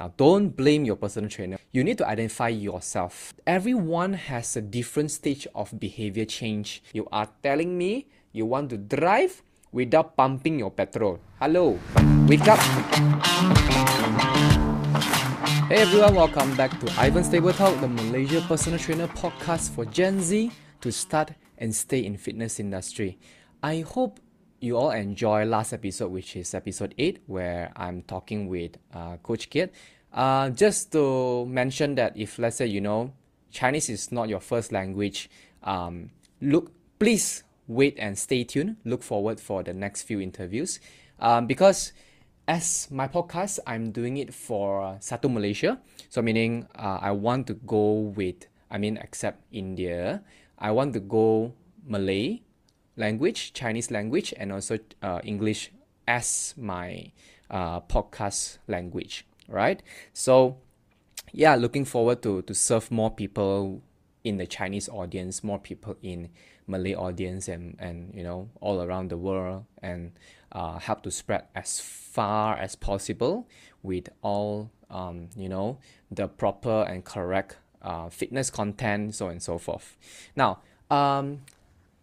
Now, don't blame your personal trainer. You need to identify yourself. Everyone has a different stage of behavior change. You are telling me you want to drive without pumping your petrol. Hello, wake up. Hey everyone, welcome back to Ivan Stable Talk, the Malaysia personal trainer podcast for Gen Z to start and stay in fitness industry. I hope you all enjoy last episode, which is episode 8, where I'm talking with uh, Coach Kit. Uh, just to mention that if, let's say, you know, Chinese is not your first language, um, look, please wait and stay tuned. Look forward for the next few interviews. Um, because as my podcast, I'm doing it for Satu Malaysia. So, meaning uh, I want to go with, I mean, except India, I want to go Malay, language, Chinese language, and also uh, English as my uh, podcast language, right? So, yeah, looking forward to to serve more people in the Chinese audience, more people in Malay audience, and and you know all around the world, and uh, help to spread as far as possible with all um, you know the proper and correct uh, fitness content, so and so forth. Now, um,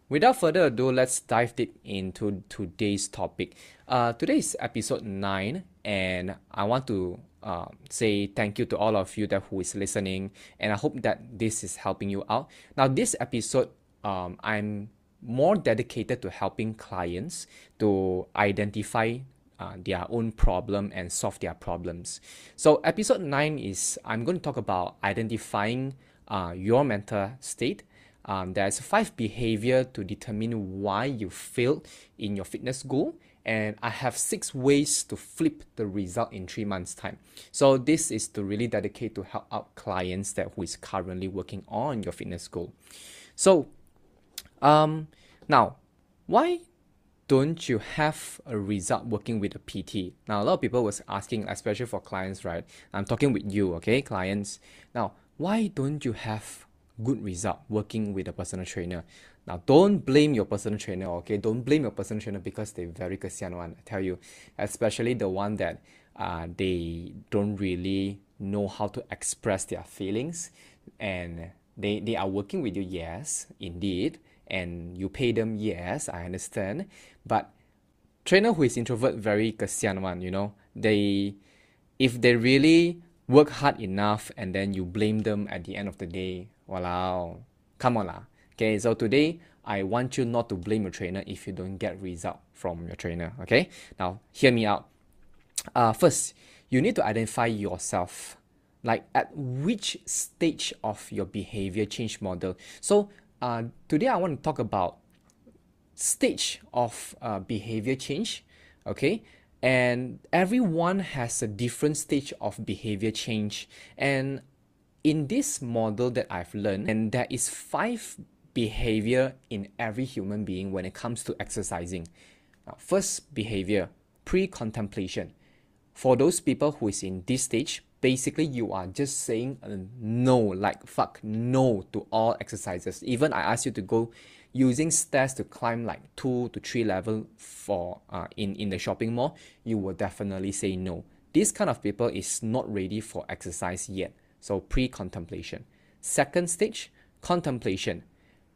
Without further ado, let's dive deep into today's topic. Uh, today is episode 9, and I want to uh, say thank you to all of you that who is listening, and I hope that this is helping you out. Now, this episode, um, I'm more dedicated to helping clients to identify uh, their own problem and solve their problems. So, episode 9 is I'm going to talk about identifying uh, your mental state um, there's five behavior to determine why you failed in your fitness goal and I have six ways to flip the result in three months time. So this is to really dedicate to help out clients that who is currently working on your fitness goal. So um, now why don't you have a result working with a PT? Now a lot of people was asking, especially for clients, right? I'm talking with you, okay, clients. Now, why don't you have good result working with a personal trainer. Now, don't blame your personal trainer, okay? Don't blame your personal trainer because they're very kasian one, I tell you. Especially the one that uh, they don't really know how to express their feelings and they, they are working with you, yes, indeed, and you pay them, yes, I understand. But trainer who is introvert, very kasian one, you know, they, if they really work hard enough and then you blame them at the end of the day, Wow, come on lah. Okay, so today I want you not to blame your trainer if you don't get result from your trainer. Okay, now hear me out. Uh, first, you need to identify yourself. Like at which stage of your behavior change model. So uh, today I want to talk about stage of uh, behavior change. Okay, and everyone has a different stage of behavior change and in this model that I've learned, and there is five behavior in every human being when it comes to exercising. Now, first behavior, pre-contemplation. For those people who is in this stage, basically you are just saying uh, no, like fuck no to all exercises. Even I ask you to go using stairs to climb like two to three level for uh, in in the shopping mall, you will definitely say no. This kind of people is not ready for exercise yet. So pre contemplation. Second stage, contemplation.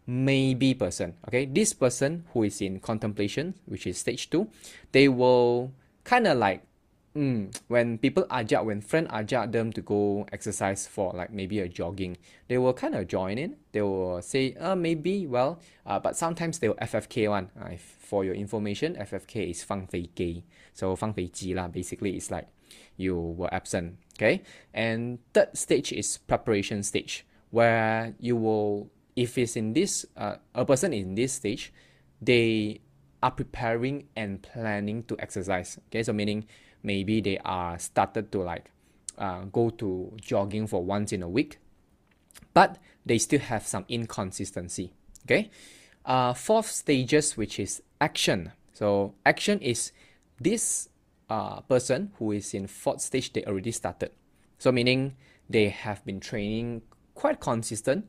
Maybe person. Okay, this person who is in contemplation, which is stage two, they will kind of like mm, when people ajak, when friend ajak them to go exercise for like maybe a jogging, they will kind of join in. They will say, uh, maybe, well, uh, but sometimes they will FFK one. Uh, for your information, FFK is Fang Fei Gay. So Fang Fei Ji basically it's like you were absent. Okay. And third stage is preparation stage, where you will, if it's in this, uh, a person in this stage, they are preparing and planning to exercise. Okay. So meaning maybe they are started to like uh, go to jogging for once in a week, but they still have some inconsistency. Okay. Uh, fourth stages, which is action. So action is this uh, person who is in fourth stage, they already started. So meaning they have been training quite consistent,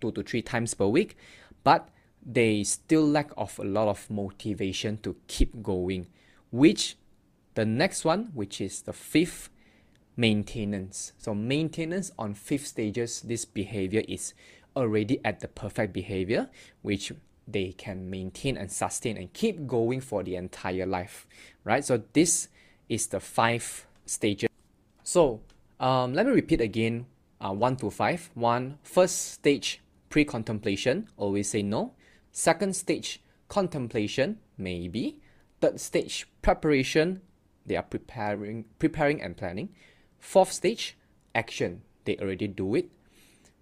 two to three times per week, but they still lack of a lot of motivation to keep going. Which the next one, which is the fifth maintenance. So maintenance on fifth stages, this behavior is already at the perfect behavior, which they can maintain and sustain and keep going for the entire life, right? So this is the five stages. So um, let me repeat again, uh, one to five. One, first stage, pre-contemplation, always say no. Second stage, contemplation, maybe. Third stage, preparation, they are preparing, preparing and planning. Fourth stage, action, they already do it.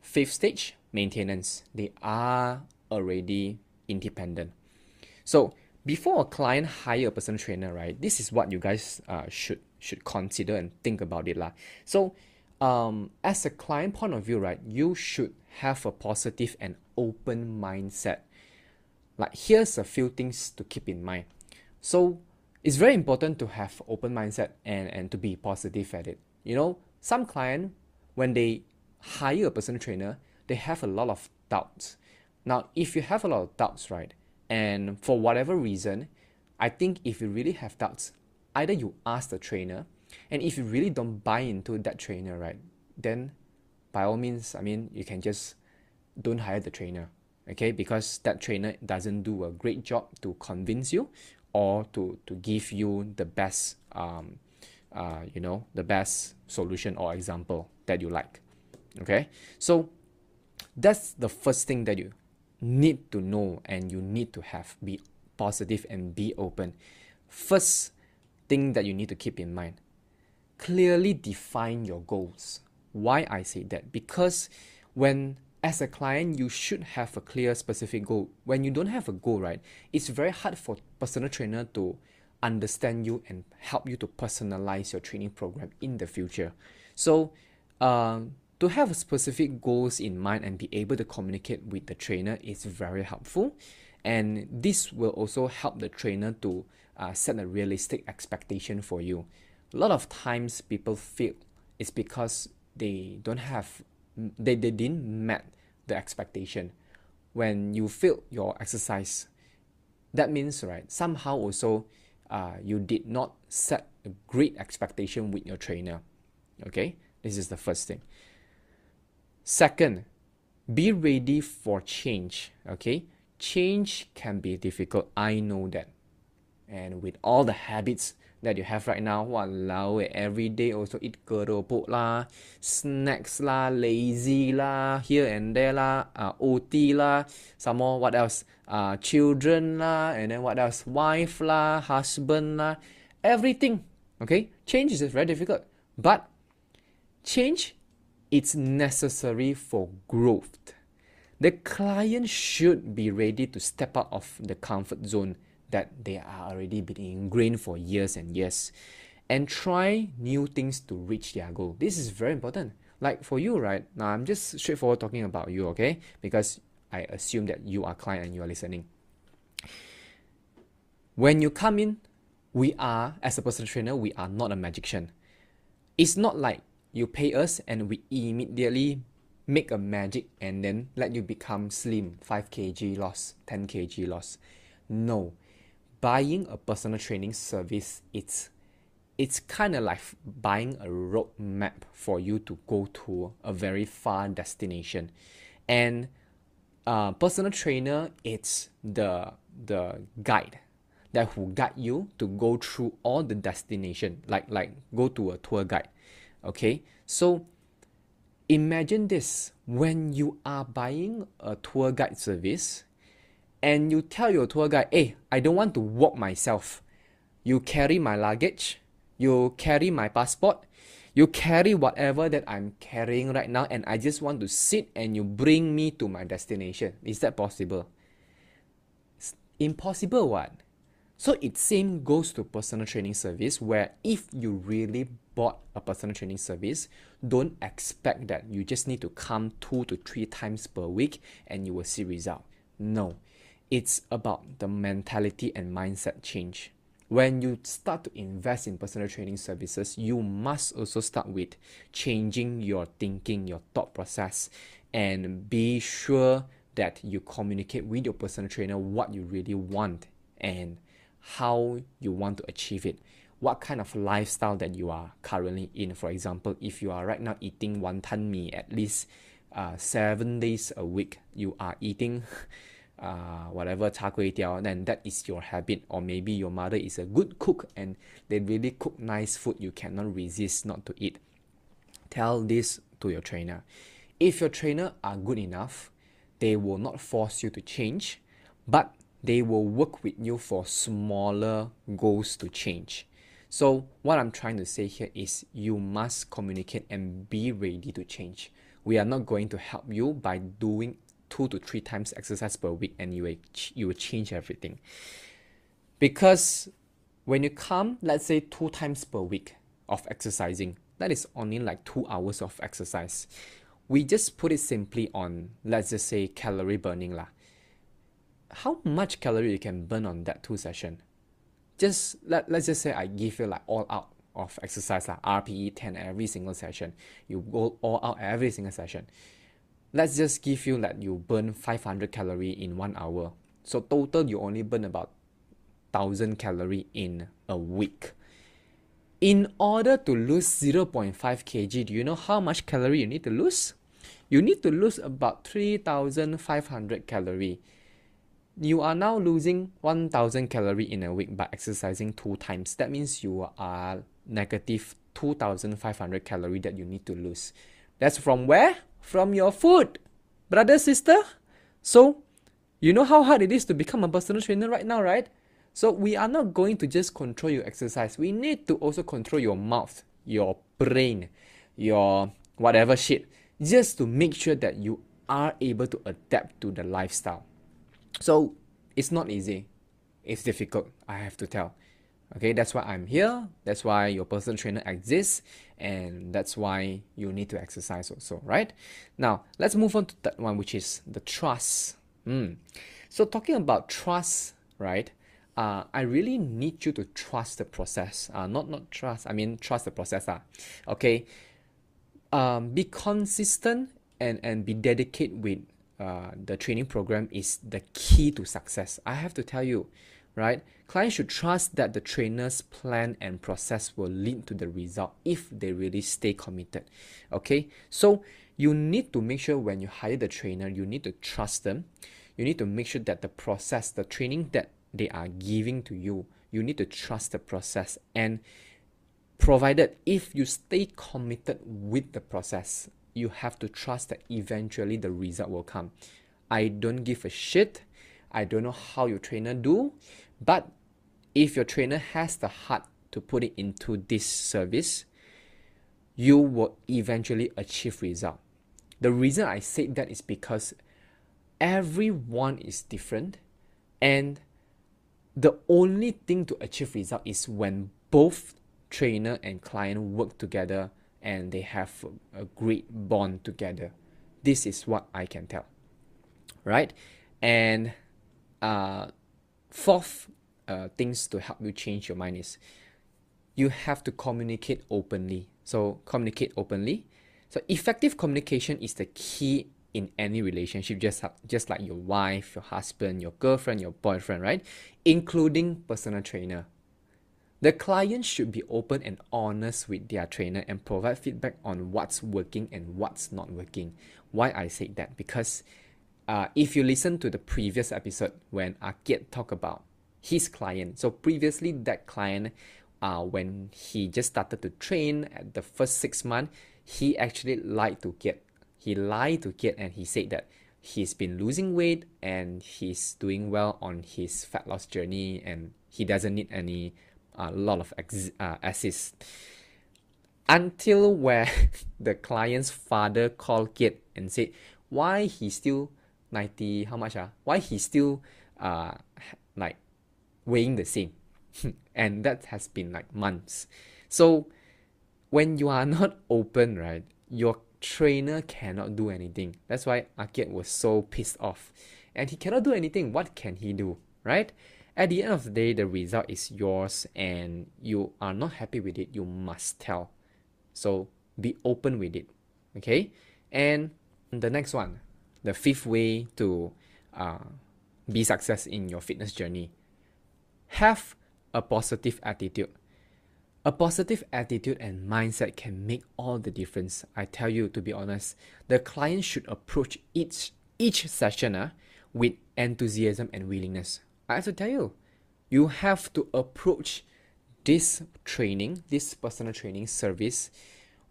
Fifth stage, maintenance, they are already independent. So before a client hire a personal trainer, right? This is what you guys uh, should should consider and think about it, lah. So um, as a client point of view, right, you should have a positive and open mindset. Like here's a few things to keep in mind. So it's very important to have open mindset and, and to be positive at it. You know, some client when they hire a personal trainer, they have a lot of doubts. Now, if you have a lot of doubts, right, and for whatever reason, I think if you really have doubts, either you ask the trainer, and if you really don't buy into that trainer, right, then by all means, I mean, you can just don't hire the trainer, okay, because that trainer doesn't do a great job to convince you or to, to give you the best, um, uh, you know, the best solution or example that you like, okay. So that's the first thing that you need to know and you need to have be positive and be open. First thing that you need to keep in mind clearly define your goals. Why i say that? Because when as a client you should have a clear specific goal. When you don't have a goal right it's very hard for personal trainer to understand you and help you to personalize your training program in the future. So um, to have specific goals in mind and be able to communicate with the trainer is very helpful. And this will also help the trainer to uh, set a realistic expectation for you. A lot of times people feel it's because they don't have, they, they didn't met the expectation. When you fail your exercise, that means, right, somehow also uh, you did not set a great expectation with your trainer. Okay, this is the first thing. Second, be ready for change. Okay, change can be difficult. I know that. And with all the habits that you have right now, walao, every day also eat keropok lah, snacks lah, lazy lah, here and there lah, uh, OT lah, some more what else? Uh, children lah, and then what else? Wife lah, husband lah, everything. Okay, change is very difficult, but change it's necessary for growth. The client should be ready to step out of the comfort zone that they are already been ingrained for years and years and try new things to reach their goal. This is very important. Like for you, right? Now I'm just straightforward talking about you, okay? Because I assume that you are client and you are listening. When you come in, we are as a personal trainer, we are not a magician. It's not like you pay us and we immediately make a magic and then let you become slim 5 kg loss 10 kg loss. No. Buying a personal training service it's it's kind of like buying a road map for you to go to a very far destination. And uh, personal trainer it's the the guide that who guide you to go through all the destination like like go to a tour guide Okay, so imagine this when you are buying a tour guide service and you tell your tour guide, hey, I don't want to walk myself. You carry my luggage, you carry my passport, you carry whatever that I'm carrying right now, and I just want to sit and you bring me to my destination. Is that possible? It's impossible, what? So it same goes to personal training service where if you really bought a personal training service, don't expect that you just need to come two to three times per week and you will see result. No, it's about the mentality and mindset change. When you start to invest in personal training services, you must also start with changing your thinking, your thought process, and be sure that you communicate with your personal trainer what you really want and how you want to achieve it. What kind of lifestyle that you are currently in. For example, if you are right now eating wonton mee at least uh, seven days a week, you are eating uh, whatever char kway teow, then that is your habit. Or maybe your mother is a good cook and they really cook nice food you cannot resist not to eat. Tell this to your trainer. If your trainer are good enough, they will not force you to change, but they will work with you for smaller goals to change. So, what I'm trying to say here is you must communicate and be ready to change. We are not going to help you by doing two to three times exercise per week and you will, you will change everything. Because when you come, let's say two times per week of exercising, that is only like two hours of exercise. We just put it simply on, let's just say, calorie burning lah how much calorie you can burn on that two session. Just let, let's just say I give you like all out of exercise like RPE 10 every single session. You go all out every single session. Let's just give you that you burn 500 calorie in one hour. So total you only burn about 1000 calorie in a week. In order to lose 0.5 kg, do you know how much calorie you need to lose? You need to lose about 3500 calorie you are now losing 1000 calorie in a week by exercising two times. That means you are negative 2500 calorie that you need to lose. That's from where? From your food, brother, sister. So, you know how hard it is to become a personal trainer right now, right? So, we are not going to just control your exercise. We need to also control your mouth, your brain, your whatever shit, just to make sure that you are able to adapt to the lifestyle. So it's not easy. It's difficult, I have to tell. Okay, that's why I'm here. That's why your personal trainer exists, and that's why you need to exercise also, right? Now, let's move on to that one, which is the trust. Mm. So, talking about trust, right? Uh, I really need you to trust the process. Uh, not not trust. I mean trust the process. Uh. Okay. Um, be consistent and and be dedicated with uh, the training program is the key to success. I have to tell you, right? Clients should trust that the trainer's plan and process will lead to the result if they really stay committed. Okay, so you need to make sure when you hire the trainer, you need to trust them. You need to make sure that the process, the training that they are giving to you, you need to trust the process and provided if you stay committed with the process you have to trust that eventually the result will come. I don't give a shit. I don't know how your trainer do, but if your trainer has the heart to put it into this service, you will eventually achieve result. The reason I say that is because everyone is different and the only thing to achieve result is when both trainer and client work together and they have a great bond together. This is what I can tell. Right? And uh, fourth uh, things to help you change your mind is you have to communicate openly. So communicate openly. So effective communication is the key in any relationship, just just like your wife, your husband, your girlfriend, your boyfriend, right? Including personal trainer. The client should be open and honest with their trainer and provide feedback on what's working and what's not working. Why I say that? Because uh, if you listen to the previous episode when Akit talked about his client, so previously that client, uh, when he just started to train at the first six months, he actually lied to get. He lied to get and he said that he's been losing weight and he's doing well on his fat loss journey and he doesn't need any a lot of ex- uh, assist until where the client's father called Kate and said why he still 90 how much uh, why he still uh like weighing the same? And that has been like months. So when you are not open right your trainer cannot do anything. That's why Akit was so pissed off. And he cannot do anything. What can he do right at the end of the day, the result is yours and you are not happy with it, you must tell. So be open with it. Okay? And the next one, the fifth way to uh, be success in your fitness journey. Have a positive attitude. A positive attitude and mindset can make all the difference. I tell you, to be honest, the client should approach each each session uh, with enthusiasm and willingness. I have to tell you, you have to approach this training, this personal training service,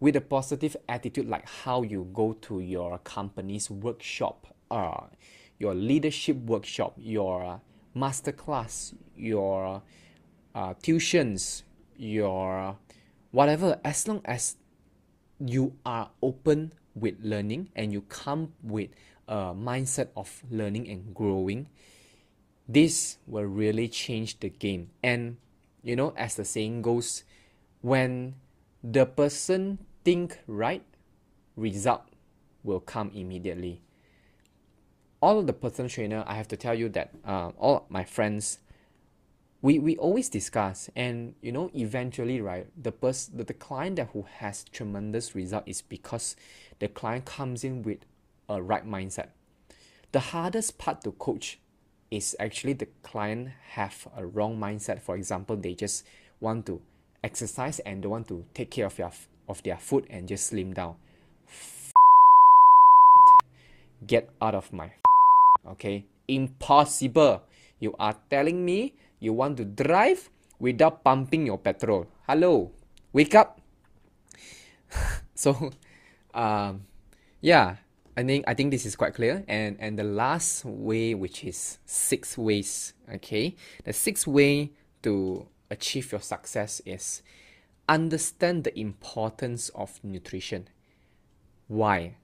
with a positive attitude, like how you go to your company's workshop, uh, your leadership workshop, your master class, your uh, tuitions, your whatever, as long as you are open with learning and you come with a mindset of learning and growing, this will really change the game. And you know, as the saying goes, when the person think right, result will come immediately. All the personal trainer, I have to tell you that uh, all my friends, we, we always discuss and you know eventually right the person the, the client that who has tremendous result is because the client comes in with a right mindset. The hardest part to coach is actually the client have a wrong mindset. For example, they just want to exercise and they want to take care of their of their food and just slim down. Get out of my okay? Impossible. You are telling me you want to drive without pumping your petrol. Hello. Wake up. so um yeah, I think I think this is quite clear. And and the last way, which is six ways. Okay, the sixth way to achieve your success is understand the importance of nutrition. Why?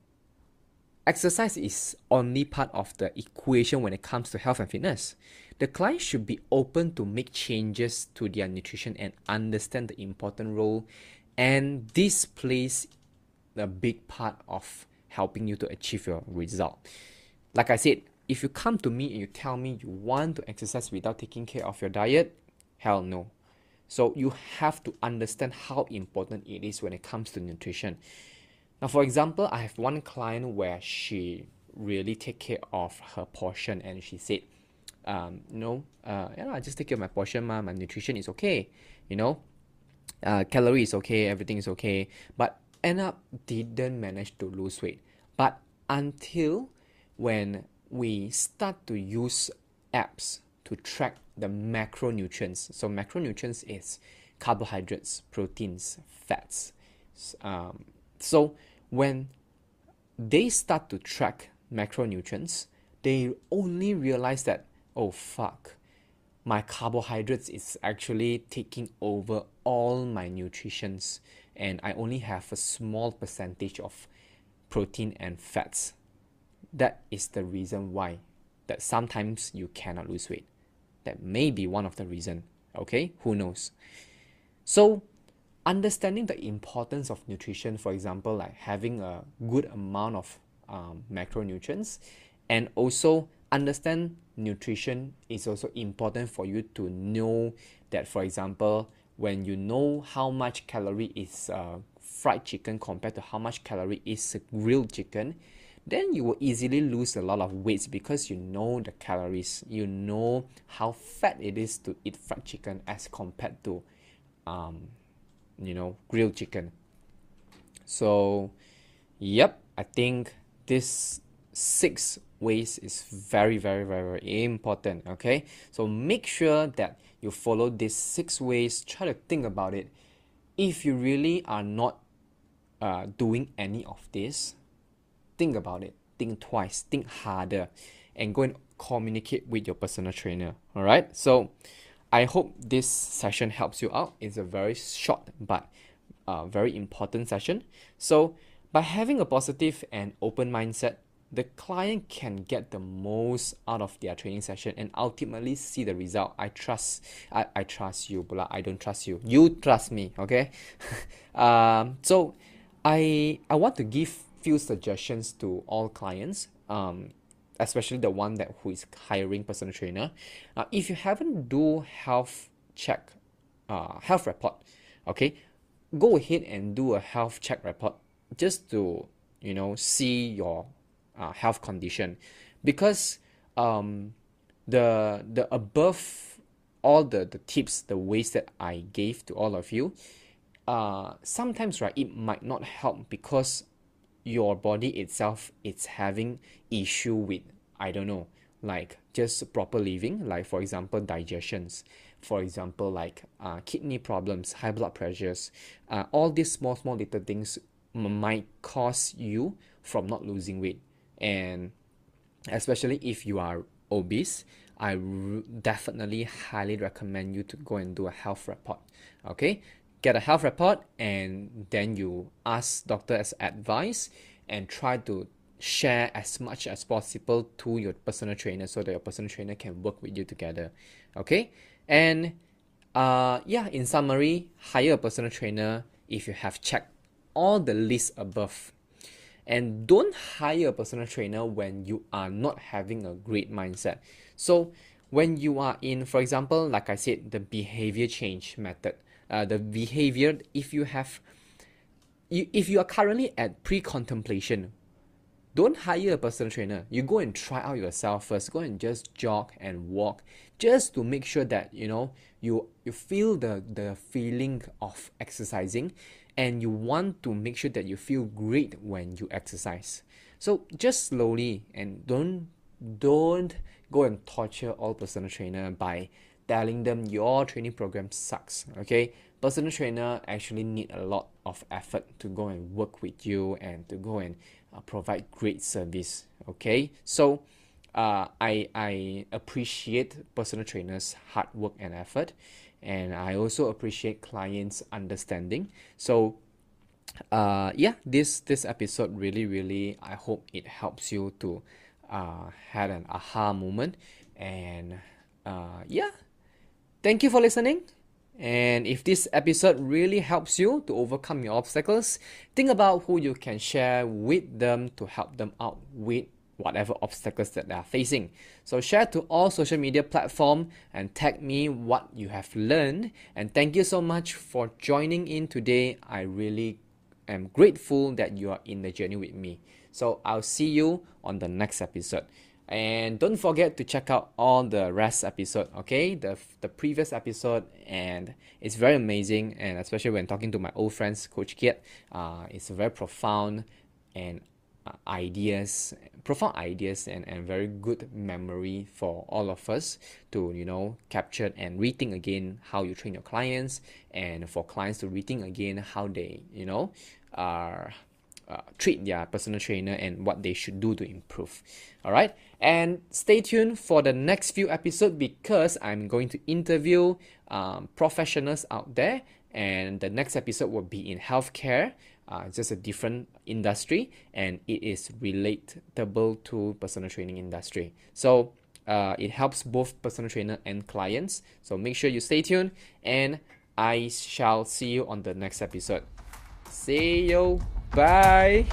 Exercise is only part of the equation when it comes to health and fitness. The client should be open to make changes to their nutrition and understand the important role, and this plays a big part of helping you to achieve your result. Like I said, if you come to me and you tell me you want to exercise without taking care of your diet, hell no. So you have to understand how important it is when it comes to nutrition. Now, for example, I have one client where she really take care of her portion and she said, um, you know, uh, yeah, I just take care of my portion, ma. my nutrition is okay, you know, uh, calorie is okay, everything is okay, but end up didn't manage to lose weight. But until when we start to use apps to track the macronutrients, so macronutrients is carbohydrates, proteins, fats. Um, so when they start to track macronutrients, they only realize that oh fuck, my carbohydrates is actually taking over all my nutritions and I only have a small percentage of protein and fats. That is the reason why that sometimes you cannot lose weight. That may be one of the reason. Okay, who knows? So understanding the importance of nutrition, for example, like having a good amount of um, macronutrients, and also understand nutrition is also important for you to know that, for example, when you know how much calorie is uh, fried chicken compared to how much calorie is grilled chicken, then you will easily lose a lot of weight because you know the calories. You know how fat it is to eat fried chicken as compared to, um, you know, grilled chicken. So, yep, I think this six ways is very, very, very, very important. Okay, so make sure that you follow these six ways. Try to think about it. If you really are not uh, doing any of this, think about it. Think twice. Think harder, and go and communicate with your personal trainer. All right. So, I hope this session helps you out. It's a very short but uh, very important session. So, by having a positive and open mindset, the client can get the most out of their training session and ultimately see the result. I trust I, I trust you, but I don't trust you. You trust me, okay? um, so I I want to give few suggestions to all clients, um, especially the one that who is hiring personal trainer. Uh, if you haven't do health check, uh, health report, okay, go ahead and do a health check report just to you know see your uh, health condition. Because um, the the above all the, the tips, the ways that I gave to all of you, uh, sometimes right it might not help because your body itself is having issue with I don't know like just proper living like for example digestions. For example like uh, kidney problems high blood pressures uh, all these small small little things might cause you from not losing weight and especially if you are obese I definitely highly recommend you to go and do a health report okay? Get a health report and then you ask doctor's advice and try to share as much as possible to your personal trainer so that your personal trainer can work with you together okay? And uh yeah in summary hire a personal trainer if you have checked all the lists above and don't hire a personal trainer when you are not having a great mindset. So when you are in for example like i said the behavior change method uh, the behavior if you have you, if you are currently at pre-contemplation don't hire a personal trainer. You go and try out yourself first. Go and just jog and walk just to make sure that you know you you feel the the feeling of exercising and you want to make sure that you feel great when you exercise. So just slowly and don't don't go and torture all personal trainer by telling them your training program sucks okay? Personal trainer actually need a lot of effort to go and work with you and to go and uh, provide great service okay? So uh, I, I appreciate personal trainers hard work and effort and i also appreciate clients understanding. So uh, yeah this this episode really really i hope it helps you to uh, had an aha moment and uh, yeah. Thank you for listening and if this episode really helps you to overcome your obstacles, think about who you can share with them to help them out with whatever obstacles that they are facing. So share to all social media platform and tag me what you have learned. And thank you so much for joining in today. I really am grateful that you are in the journey with me. So I'll see you on the next episode and don't forget to check out all the rest episode okay? The the previous episode and it's very amazing and especially when talking to my old friends coach kiet uh, it's very profound and uh, ideas profound ideas and, and very good memory for all of us to you know capture and rethink again how you train your clients and for clients to rethink again how they you know are uh, treat their personal trainer and what they should do to improve. All right, and stay tuned for the next few episodes because I'm going to interview um, professionals out there, and the next episode will be in healthcare. Uh, just a different industry, and it is relatable to personal training industry. So uh, it helps both personal trainer and clients. So make sure you stay tuned, and I shall see you on the next episode. See you. Bye.